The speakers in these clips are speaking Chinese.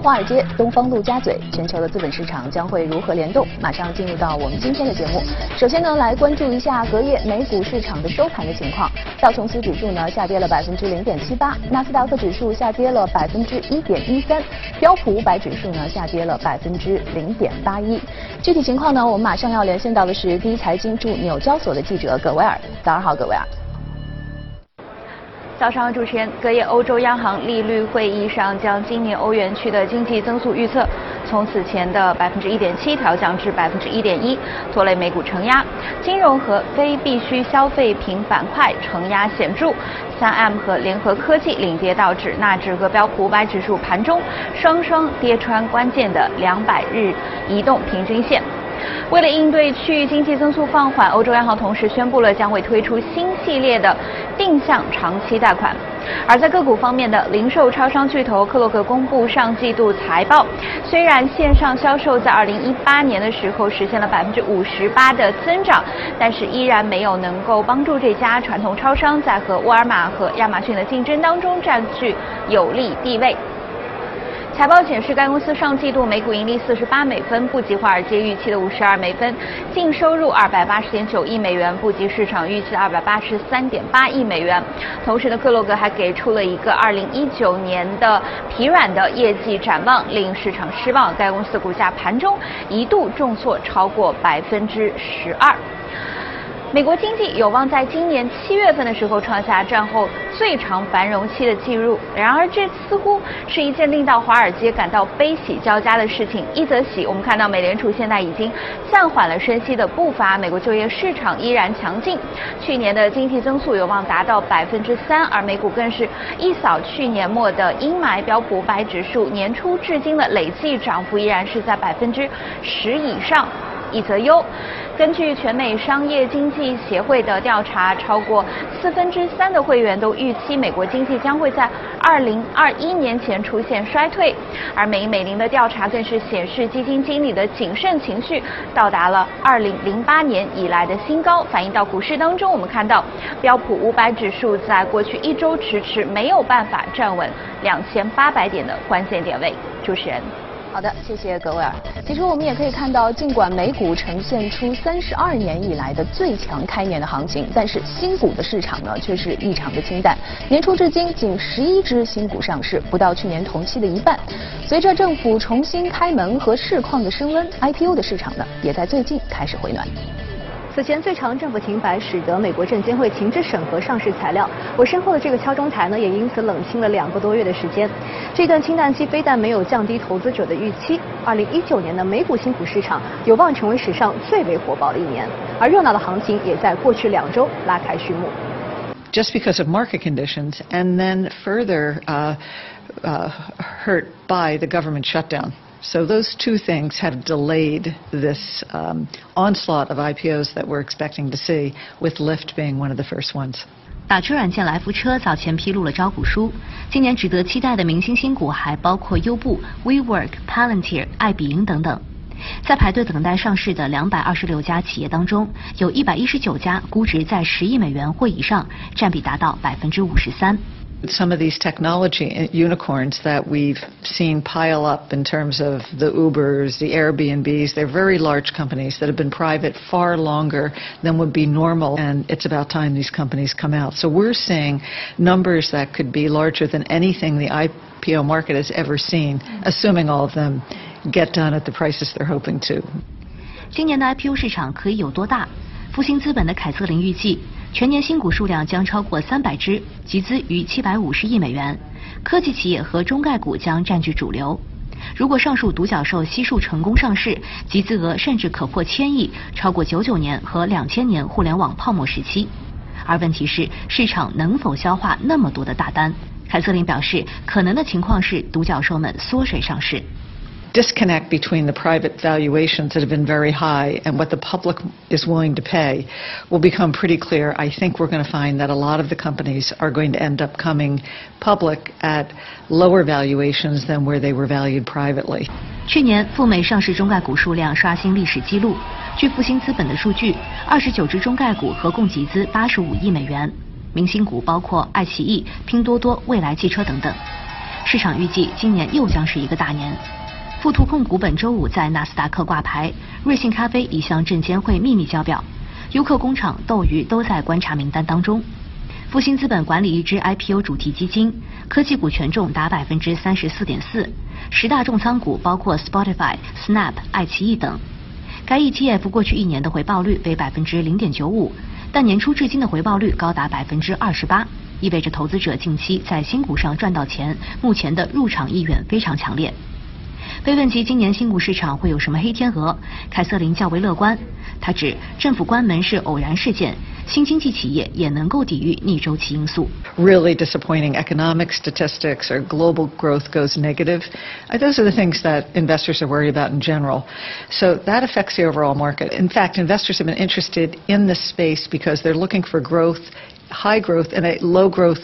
华尔街、东方陆家嘴，全球的资本市场将会如何联动？马上进入到我们今天的节目。首先呢，来关注一下隔夜美股市场的收盘的情况。道琼斯指数呢下跌了百分之零点七八，纳斯达克指数下跌了百分之一点一三，标普五百指数呢下跌了百分之零点八一。具体情况呢，我们马上要连线到的是第一财经驻纽交所的记者葛维尔。早上好，葛维尔。早上，主持人，隔夜欧洲央行利率会议上将今年欧元区的经济增速预测从此前的百分之一点七调降至百分之一点一，拖累美股承压，金融和非必需消费品板块承压显著，三 M 和联合科技领跌，导致纳指和标普五百指数盘中双双跌穿关键的两百日移动平均线。为了应对区域经济增速放缓，欧洲央行同时宣布了将会推出新系列的定向长期贷款。而在个股方面的零售超商巨头克洛格公布上季度财报，虽然线上销售在2018年的时候实现了百分之五十八的增长，但是依然没有能够帮助这家传统超商在和沃尔玛和亚马逊的竞争当中占据有利地位。财报显示，该公司上季度每股盈利四十八美分，不及华尔街预期的五十二美分；净收入二百八十点九亿美元，不及市场预期的二百八十三点八亿美元。同时呢，克洛格还给出了一个二零一九年的疲软的业绩展望，令市场失望。该公司的股价盘中一度重挫超过百分之十二。美国经济有望在今年七月份的时候创下战后最长繁荣期的记录。然而，这似乎是一件令到华尔街感到悲喜交加的事情。一则喜，我们看到美联储现在已经暂缓了升息的步伐，美国就业市场依然强劲，去年的经济增速有望达到百分之三，而美股更是一扫去年末的阴霾，标普五百指数年初至今的累计涨幅依然是在百分之十以上。一则忧，根据全美商业经济协会的调查，超过四分之三的会员都预期美国经济将会在二零二一年前出现衰退，而美美林的调查更是显示，基金经理的谨慎情绪到达了二零零八年以来的新高。反映到股市当中，我们看到标普五百指数在过去一周迟迟没有办法站稳两千八百点的关键点位。主持人。好的，谢谢格威尔。其实我们也可以看到，尽管美股呈现出三十二年以来的最强开年的行情，但是新股的市场呢却是异常的清淡。年初至今，仅十一只新股上市，不到去年同期的一半。随着政府重新开门和市况的升温，IPO 的市场呢也在最近开始回暖。此前最长政府停摆，使得美国证监会停止审核上市材料。我身后的这个敲钟台呢，也因此冷清了两个多月的时间。这段清淡期非但没有降低投资者的预期，二零一九年的美股新股市场有望成为史上最为火爆的一年，而热闹的行情也在过去两周拉开序幕。Just because of market conditions, and then further hurt by the government shutdown. So those two things have delayed this um, onslaught of IPOs that we're expecting to see, with Lyft being one of the first ones. 打车软件来福车早前披露了招股书，今年值得期待的明星新股还包括优步、WeWork、Palantir、爱彼迎等等。在排队等待上市的两百二十六家企业当中，有一百一十九家估值在十亿美元或以上，占比达到百分之五十三。some of these technology unicorns that we've seen pile up in terms of the Ubers, the Airbnbs, they're very large companies that have been private far longer than would be normal, and it's about time these companies come out. So we're seeing numbers that could be larger than anything the IPO market has ever seen, assuming all of them get done at the prices they're hoping to. 今年的 IPO 市场可以有多大？复兴资本的凯瑟琳预计。 全年新股数量将超过三百只，集资逾七百五十亿美元。科技企业和中概股将占据主流。如果上述独角兽悉数成功上市，集资额甚至可破千亿，超过九九年和两千年互联网泡沫时期。而问题是，市场能否消化那么多的大单？凯瑟琳表示，可能的情况是独角兽们缩水上市。disconnect between the private valuations that have been very high and what the public is willing to pay will become pretty clear. I think we're going to find that a lot of the companies are going to end up coming public at lower valuations than where they were valued privately. 去年赴美上市中概股数量刷新历史纪录。据复星资本的数据，二十九只中概股合共集资八十五亿美元。明星股包括爱奇艺、拼多多、蔚来汽车等等。 市场预计今年又将是一个大年。 富途控股本周五在纳斯达克挂牌，瑞幸咖啡已向证监会秘密交表，优客工厂、斗鱼都在观察名单当中。复兴资本管理一支 IPO 主题基金，科技股权重达百分之三十四点四，十大重仓股包括 Spotify、Snap、爱奇艺等。该 ETF 过去一年的回报率为百分之零点九五，但年初至今的回报率高达百分之二十八，意味着投资者近期在新股上赚到钱，目前的入场意愿非常强烈。被问及今年新股市场会有什么黑天鹅，凯瑟琳较为乐观。他指政府关门是偶然事件，新经济企业也能够抵御逆周期因素。Really disappointing economic statistics or global growth goes negative. Uh, those are the things that investors are worried about in general. So that affects the overall market. In fact, investors have been interested in this space because they're looking for growth, high growth in a low growth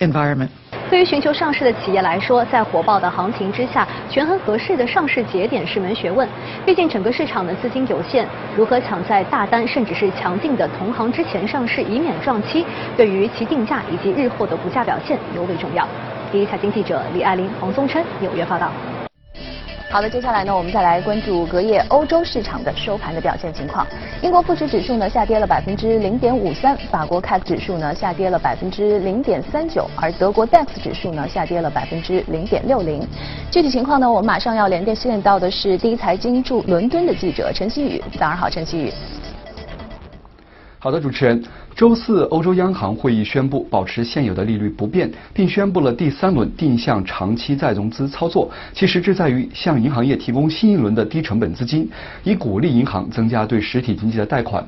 environment. 对于寻求上市的企业来说，在火爆的行情之下，权衡合适的上市节点是门学问。毕竟整个市场的资金有限，如何抢在大单甚至是强劲的同行之前上市，以免撞期，对于其定价以及日后的股价表现尤为重要。第一财经记者李爱玲、黄松琛纽约报道。好的，接下来呢，我们再来关注隔夜欧洲市场的收盘的表现情况。英国富时指数呢下跌了百分之零点五三，法国 CAC 指数呢下跌了百分之零点三九，而德国 DAX 指数呢下跌了百分之零点六零。具体情况呢，我们马上要连线到的是第一财经驻伦敦的记者陈曦宇。早上好，陈曦宇。好的，主持人。周四，欧洲央行会议宣布保持现有的利率不变，并宣布了第三轮定向长期再融资操作，其实质在于向银行业提供新一轮的低成本资金，以鼓励银行增加对实体经济的贷款。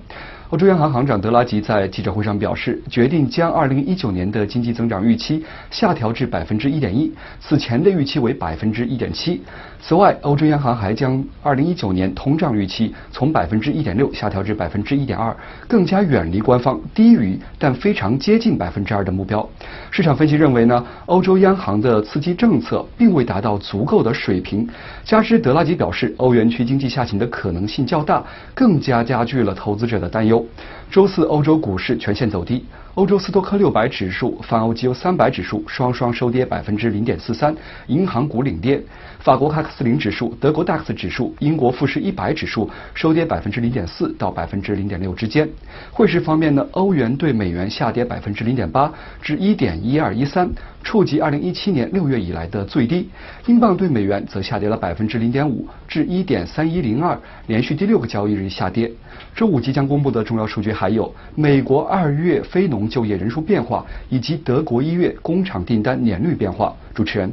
欧洲央行行长德拉吉在记者会上表示，决定将2019年的经济增长预期下调至百分之一点一，此前的预期为百分之一点七。此外，欧洲央行还将2019年通胀预期从百分之一点六下调至百分之一点二，更加远离官方低于但非常接近百分之二的目标。市场分析认为呢，欧洲央行的刺激政策并未达到足够的水平，加之德拉吉表示欧元区经济下行的可能性较大，更加加剧了投资者的担忧。周四，欧洲股市全线走低。欧洲斯托克六百指数、泛欧绩优三百指数双双收跌百分之零点四三，银行股领跌。法国卡克斯林指数、德国 DAX 指数、英国富时一百指数收跌百分之零点四到百分之零点六之间。汇市方面呢，欧元对美元下跌百分之零点八至一点一二一三，触及二零一七年六月以来的最低。英镑对美元则下跌了百分之零点五至一点三一零二，连续第六个交易日下跌。周五即将公布的重要数据还有美国二月非农就业人数变化，以及德国一月工厂订单年率变化。主持人。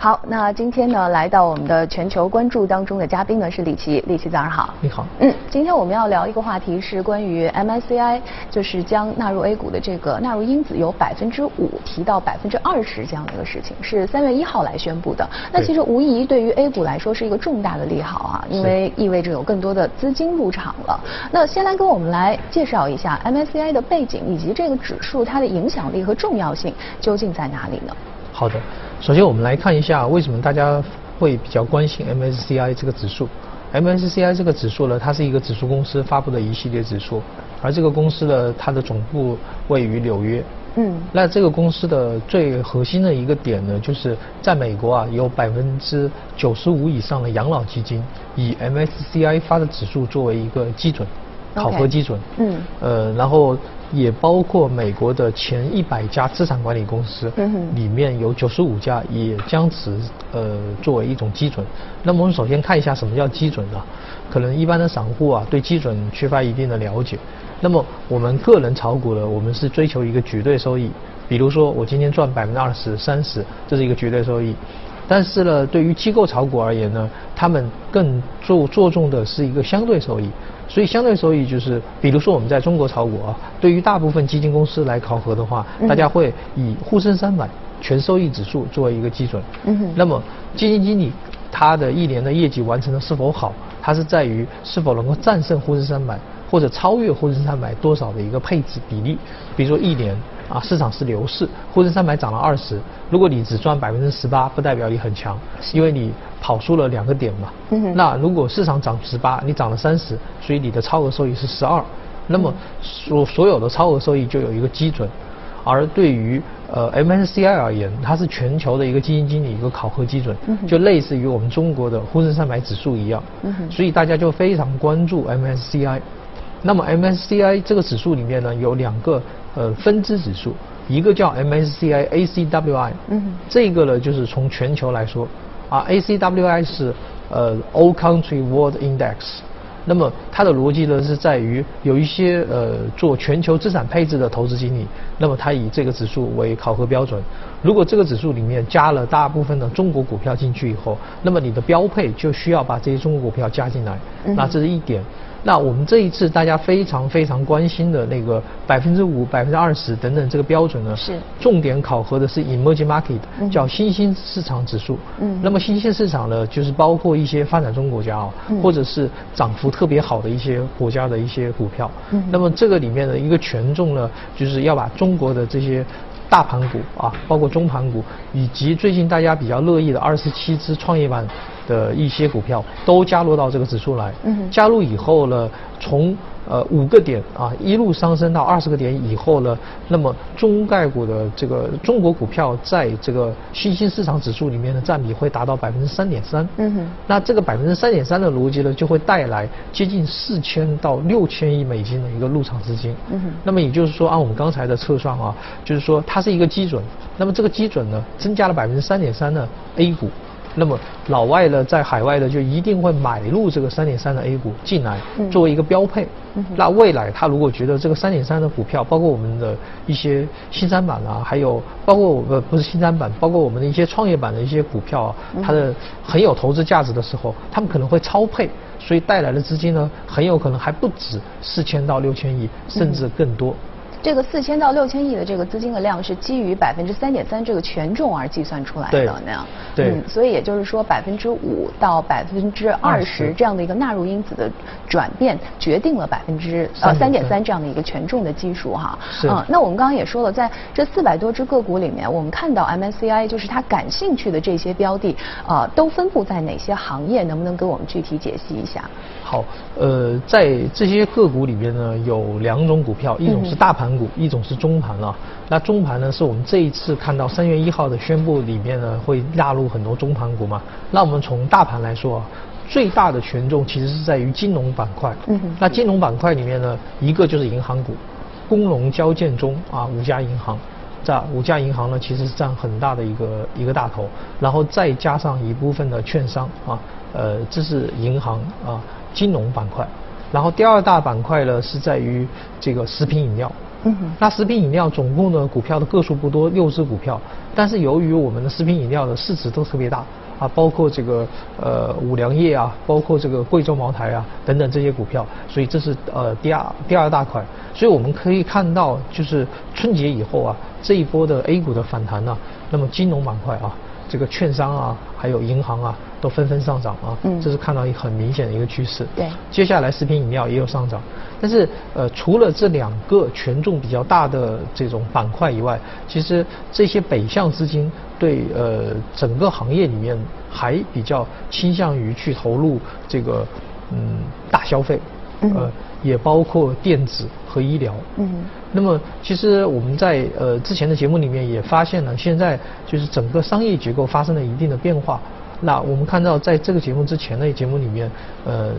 好，那今天呢，来到我们的全球关注当中的嘉宾呢是李琦，李琦早上好。你好。嗯，今天我们要聊一个话题是关于 MSCI，就是将纳入 A 股的这个纳入因子由百分之五提到百分之二十这样的一个事情，是三月一号来宣布的。那其实无疑对于 A 股来说是一个重大的利好啊，因为意味着有更多的资金入场了。那先来跟我们来介绍一下 MSCI 的背景以及这个指数它的影响力和重要性究竟在哪里呢？好的。首先，我们来看一下为什么大家会比较关心 MSCI 这个指数。MSCI 这个指数呢，它是一个指数公司发布的一系列指数，而这个公司呢，它的总部位于纽约。嗯。那这个公司的最核心的一个点呢，就是在美国啊，有百分之九十五以上的养老基金以 MSCI 发的指数作为一个基准。考核基准，嗯，呃，然后也包括美国的前一百家资产管理公司，里面有九十五家也将此呃作为一种基准。那么我们首先看一下什么叫基准啊？可能一般的散户啊对基准缺乏一定的了解。那么我们个人炒股呢，我们是追求一个绝对收益，比如说我今天赚百分之二十、三十，这是一个绝对收益。但是呢，对于机构炒股而言呢，他们更注着重的是一个相对收益。所以相对收益就是，比如说我们在中国炒股啊，对于大部分基金公司来考核的话，大家会以沪深三百全收益指数作为一个基准。嗯那么基金经理他的一年的业绩完成的是否好，它是在于是否能够战胜沪深三百或者超越沪深三百多少的一个配置比例。比如说一年。啊，市场是牛市，沪深三百涨了二十，如果你只赚百分之十八，不代表你很强，因为你跑输了两个点嘛。那如果市场涨十八，你涨了三十，所以你的超额收益是十二，那么所所有的超额收益就有一个基准，而对于呃 MSCI 而言，它是全球的一个基金经理一个考核基准，就类似于我们中国的沪深三百指数一样。所以大家就非常关注 MSCI。那么 MSCI 这个指数里面呢，有两个呃分支指数，一个叫 MSCI ACWI，嗯，这个呢就是从全球来说，啊 ACWI 是呃 All Country World Index。那么它的逻辑呢是在于有一些呃做全球资产配置的投资经理，那么他以这个指数为考核标准。如果这个指数里面加了大部分的中国股票进去以后，那么你的标配就需要把这些中国股票加进来。那这是一点。那我们这一次大家非常非常关心的那个百分之五、百分之二十等等这个标准呢，是重点考核的是 emerging market，叫新兴市场指数。嗯，那么新兴市场呢，就是包括一些发展中国家啊，或者是涨幅特别好的一些国家的一些股票。嗯，那么这个里面的一个权重呢，就是要把中国的这些。大盘股啊，包括中盘股，以及最近大家比较乐意的二十七只创业板的一些股票，都加入到这个指数来。嗯。加入以后呢，从呃五个点啊一路上升到二十个点以后呢，那么中概股的这个中国股票在这个新兴市场指数里面的占比会达到百分之三点三。嗯哼。那这个百分之三点三的逻辑呢，就会带来接近四千到六千亿美金的一个入场资金。嗯哼。那么也就是说，按我们刚才的测算啊，就是说它。它是一个基准，那么这个基准呢，增加了百分之三点三的 A 股，那么老外呢，在海外呢，就一定会买入这个三点三的 A 股进来，作为一个标配。那未来他如果觉得这个三点三的股票，包括我们的一些新三板啊，还有包括我们不是新三板，包括我们的一些创业板的一些股票啊，它的很有投资价值的时候，他们可能会超配，所以带来的资金呢，很有可能还不止四千到六千亿，甚至更多。这个四千到六千亿的这个资金的量是基于百分之三点三这个权重而计算出来的那样，对，嗯，所以也就是说百分之五到百分之二十这样的一个纳入因子的转变，决定了百分之呃三点三这样的一个权重的基数哈，是，嗯，那我们刚刚也说了，在这四百多只个股里面，我们看到 MSCI 就是它感兴趣的这些标的，呃，都分布在哪些行业？能不能给我们具体解析一下？好，呃，在这些个股里边呢，有两种股票，一种是大盘股，一种是中盘啊。那中盘呢，是我们这一次看到三月一号的宣布里面呢，会纳入很多中盘股嘛。那我们从大盘来说啊，最大的权重其实是在于金融板块。嗯。那金融板块里面呢，一个就是银行股，工农交建中啊五家银行，这五家银行呢，其实是占很大的一个一个大头，然后再加上一部分的券商啊，呃，这是银行啊。金融板块，然后第二大板块呢是在于这个食品饮料。嗯。那食品饮料总共的股票的个数不多，六只股票，但是由于我们的食品饮料的市值都特别大啊，包括这个呃五粮液啊，包括这个贵州茅台啊等等这些股票，所以这是呃第二第二大块。所以我们可以看到，就是春节以后啊，这一波的 A 股的反弹呢，那么金融板块啊。这个券商啊，还有银行啊，都纷纷上涨啊，这是看到一很明显的一个趋势。对，接下来食品饮料也有上涨，但是呃，除了这两个权重比较大的这种板块以外，其实这些北向资金对呃整个行业里面还比较倾向于去投入这个嗯大消费，呃。也包括电子和医疗。嗯。那么，其实我们在呃之前的节目里面也发现了，现在就是整个商业结构发生了一定的变化。那我们看到，在这个节目之前的节目里面，呃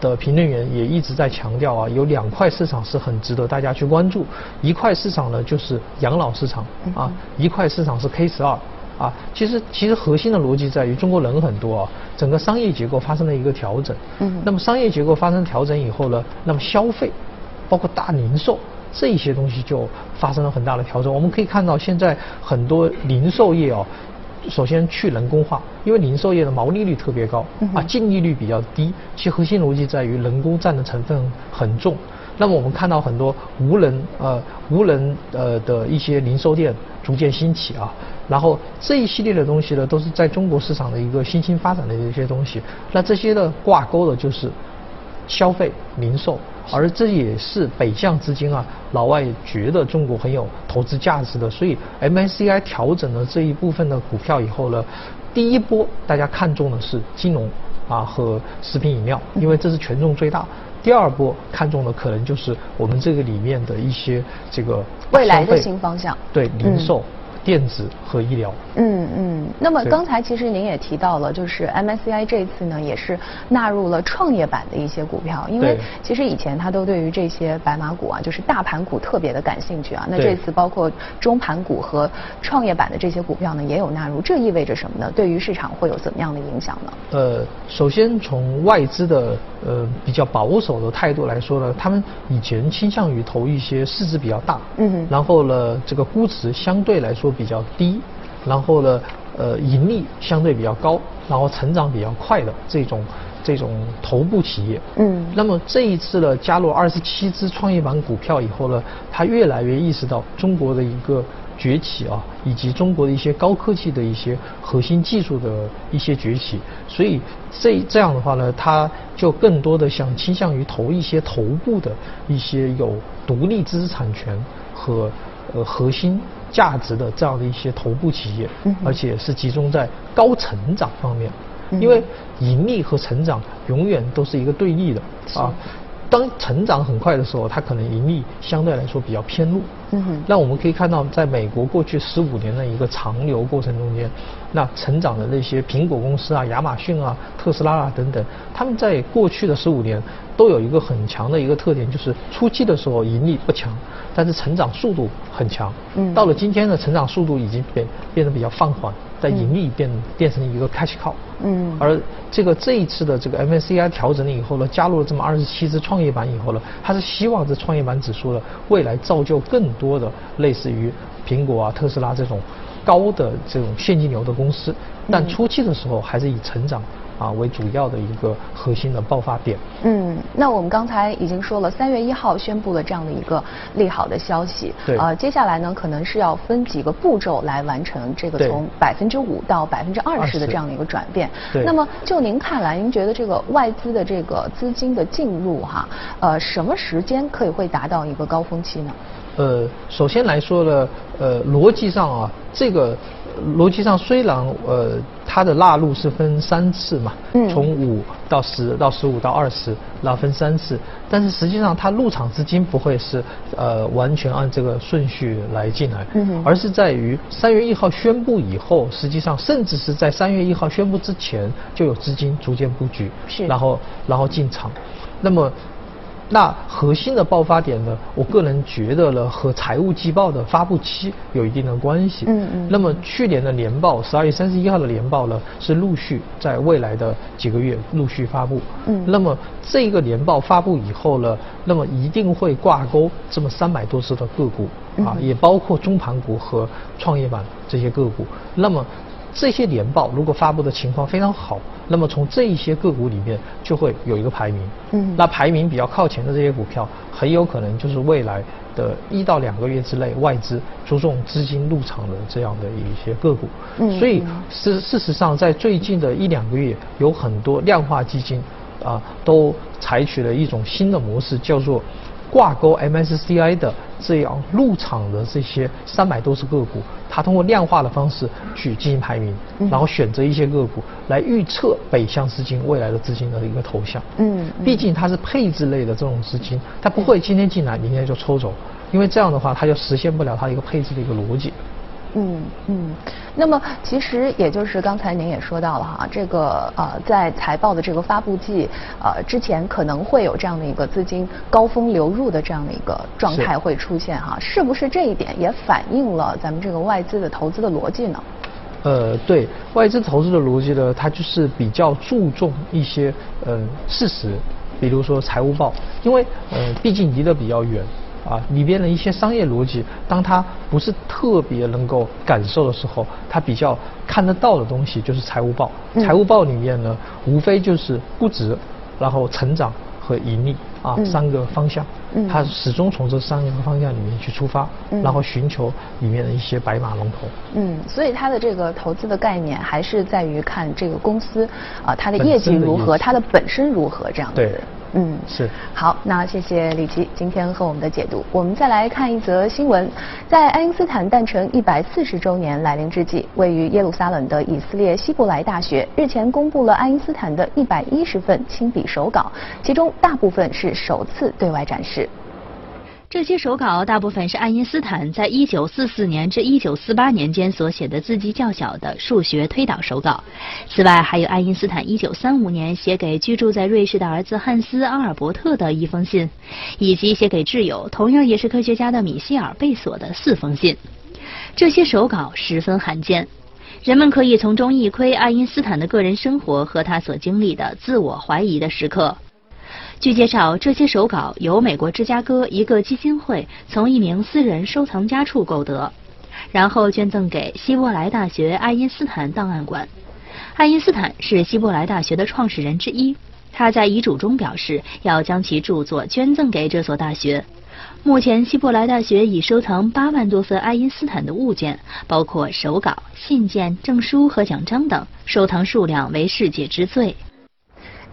的评论员也一直在强调啊，有两块市场是很值得大家去关注。一块市场呢，就是养老市场啊；一块市场是 K 十二。啊，其实其实核心的逻辑在于中国人很多啊，整个商业结构发生了一个调整。嗯。那么商业结构发生调整以后呢，那么消费，包括大零售这一些东西就发生了很大的调整。我们可以看到现在很多零售业哦，首先去人工化，因为零售业的毛利率特别高，啊净利率比较低，其核心逻辑在于人工占的成分很重。那么我们看到很多无人呃无人呃的一些零售店逐渐兴起啊，然后这一系列的东西呢，都是在中国市场的一个新兴发展的一些东西。那这些的挂钩的就是消费零售，而这也是北向资金啊，老外觉得中国很有投资价值的，所以 MSCI 调整了这一部分的股票以后呢，第一波大家看中的是金融。啊和食品饮料，因为这是权重最大。第二波看中的可能就是我们这个里面的一些这个未来的新方向对零嗯售、电子和医疗。嗯嗯，那么刚才其实您也提到了，就是 MSCI 这次呢也是纳入了创业板的一些股票，因为其实以前它都对于这些白马股啊，就是大盘股特别的感兴趣啊。那这次包括中盘股和创业板的这些股票呢也有纳入，这意味着什么呢？对于市场会有怎么样的影响呢？呃，首先从外资的呃比较保守的态度来说呢，他们以前倾向于投一些市值比较大，嗯哼然后呢这个估值相对来说比较低，然后呢呃盈利相对比较高，然后成长比较快的这种这种头部企业。嗯那么这一次呢，加入二十七只创业板股票以后呢，他越来越意识到中国的一个崛起啊，以及中国的一些高科技的一些核心技术的一些崛起，所以这这样的话呢，他就更多的想倾向于投一些头部的一些有独立知识产权和呃核心价值的这样的一些头部企业，而且是集中在高成长方面。嗯因为盈利和成长永远都是一个对立的啊。当成长很快的时候，它可能盈利相对来说比较偏弱。嗯哼那我们可以看到，在美国过去十五年的一个长流过程中间，那成长的那些苹果公司啊、亚马逊啊、特斯拉啊等等，他们在过去的十五年都有一个很强的一个特点，就是初期的时候盈利不强，但是成长速度很强。嗯到了今天的成长速度已经变变得比较放缓，但盈利变变成一个 cash cow。嗯而这个这一次的这个 MSCI 调整了以后呢，加入了这么二十七只创业板以后呢，它是希望这创业板指数呢未来造就更多的类似于苹果啊、特斯拉这种高的这种现金流的公司，但初期的时候还是以成长啊为主要的一个核心的爆发点。嗯，那我们刚才已经说了，三月一号宣布了这样的一个利好的消息。对呃，接下来呢，可能是要分几个步骤来完成这个从百分之五到百分之二十的这样的一个转变。对那么就您看来，您觉得这个外资的这个资金的进入哈，呃，什么时间可以会达到一个高峰期呢？呃，首先来说呢，呃，逻辑上啊，这个呃逻辑上虽然呃它的纳入是分三次嘛，嗯。从五到十到十五到二十，然后分三次，但是实际上它入场资金不会是呃完全按这个顺序来进来，嗯而是在于三月一号宣布以后，实际上甚至是在三月一号宣布之前就有资金逐渐布局，是。然后然后进场，那么。那核心的爆发点呢，我个人觉得呢，和财务季报的发布期有一定的关系。嗯嗯那么去年的年报，十二月三十一号的年报呢，是陆续在未来的几个月陆续发布。嗯那么这个年报发布以后呢，那么一定会挂钩这么三百多只的个股啊，嗯也包括中盘股和创业板这些个股。那么这些年报如果发布的情况非常好，那么从这一些个股里面就会有一个排名。嗯那排名比较靠前的这些股票，很有可能就是未来的一到两个月之内外资注重资金入场的这样的一些个股。嗯所以嗯事事实上，在最近的一两个月，有很多量化基金啊，都采取了一种新的模式，叫做挂钩 MSCI 的这样入场的这些三百多只个股，它通过量化的方式去进行排名，嗯然后选择一些个股来预测北向资金未来的资金的一个投向。嗯嗯毕竟它是配置类的这种资金，它不会今天进来明天就抽走，因为这样的话它就实现不了它一个配置的一个逻辑。嗯嗯，那么其实也就是刚才您也说到了哈，这个呃在财报的这个发布季呃之前可能会有这样的一个资金高峰流入的这样的一个状态会出现哈，是不是这一点也反映了咱们这个外资的投资的逻辑呢？呃，对外资投资的逻辑呢，它就是比较注重一些呃事实，比如说财务报，因为呃毕竟离得比较远啊，里边的一些商业逻辑，当他不是特别能够感受的时候，他比较看得到的东西就是财务报。嗯财务报里面呢，无非就是估值，然后成长和盈利啊、嗯三个方向。嗯它始终从这三个方向里面去出发，嗯然后寻求里面的一些白马龙头。嗯，所以他的这个投资的概念还是在于看这个公司啊、它的业绩如何，它的本身如何这样子。对嗯，是。好，那谢谢李琦今天和我们的解读。我们再来看一则新闻，在爱因斯坦诞辰一百四十周年来临之际，位于耶路撒冷的以色列希伯来大学日前公布了爱因斯坦的一百一十份亲笔手稿，其中大部分是首次对外展示。这些手稿大部分是爱因斯坦在1944年至1948年间所写的字迹较小的数学推导手稿。此外，还有爱因斯坦1935年写给居住在瑞士的儿子汉斯·阿尔伯特的一封信，以及写给挚友同样也是科学家的米歇尔·贝索的四封信。这些手稿十分罕见，人们可以从中一窥爱因斯坦的个人生活和他所经历的自我怀疑的时刻。据介绍，这些手稿由美国芝加哥一个基金会从一名私人收藏家处购得，然后捐赠给希伯来大学爱因斯坦档案馆。爱因斯坦是希伯来大学的创始人之一，他在遗嘱中表示要将其著作捐赠给这所大学。目前，希伯来大学已收藏八万多份爱因斯坦的物件，包括手稿、信件、证书和奖章等，收藏数量为世界之最。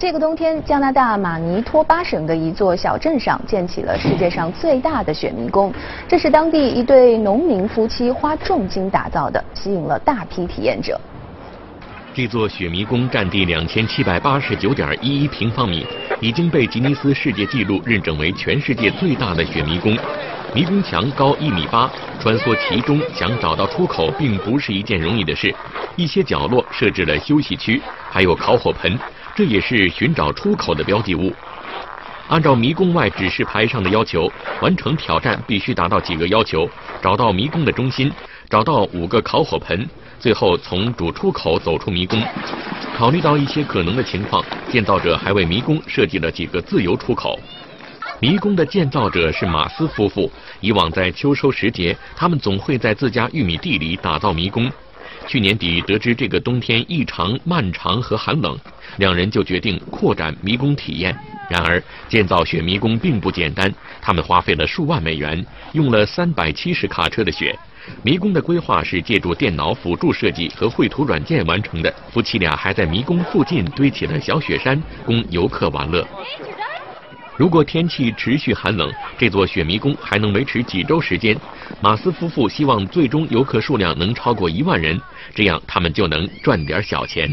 这个冬天，加拿大马尼托巴省的一座小镇上建起了世界上最大的雪迷宫。这是当地一对农民夫妻花重金打造的，吸引了大批体验者。这座雪迷宫占地两千七百八十九点一一平方米，已经被吉尼斯世界纪录认证为全世界最大的雪迷宫。迷宫墙高一米八，穿梭其中想找到出口并不是一件容易的事。一些角落设置了休息区，还有烤火盆。这也是寻找出口的标记物。按照迷宫外指示牌上的要求，完成挑战必须达到几个要求：找到迷宫的中心，找到五个烤火盆，最后从主出口走出迷宫。考虑到一些可能的情况，建造者还为迷宫设计了几个自由出口。迷宫的建造者是马斯夫妇。以往在秋收时节，他们总会在自家玉米地里打造迷宫。去年底得知这个冬天异常漫长和寒冷，两人就决定扩展迷宫体验。然而，建造雪迷宫并不简单，他们花费了数万美元，用了三百七十卡车的雪。迷宫的规划是借助电脑辅助设计和绘图软件完成的。夫妻俩还在迷宫附近堆起了小雪山，供游客玩乐。如果天气持续寒冷，这座雪迷宫还能维持几周时间。马斯夫妇希望最终游客数量能超过一万人，这样他们就能赚点小钱。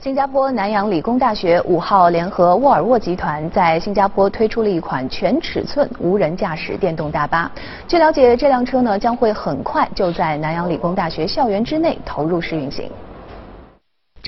新加坡南洋理工大学五号联合沃尔沃集团在新加坡推出了一款全尺寸无人驾驶电动大巴。据了解，这辆车呢将会很快就在南洋理工大学校园之内投入试运行。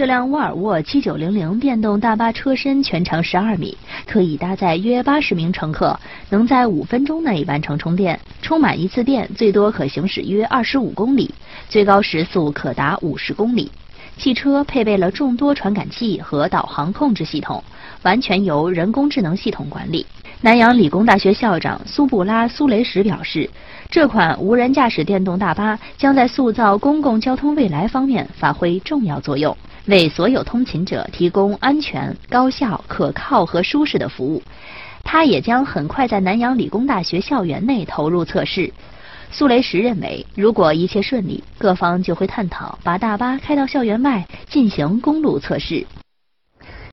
这辆沃尔沃7900电动大巴车身全长12米，可以搭载约80名乘客，能在5分钟内完成充电。充满一次电最多可行驶约25公里，最高时速可达50公里。汽车配备了众多传感器和导航控制系统，完全由人工智能系统管理。南洋理工大学校长苏布拉苏雷什表示，这款无人驾驶电动大巴将在塑造公共交通未来方面发挥重要作用。为所有通勤者提供安全、高效、可靠和舒适的服务。它也将很快在南洋理工大学校园内投入测试。苏雷石认为，如果一切顺利，各方就会探讨把大巴开到校园外进行公路测试。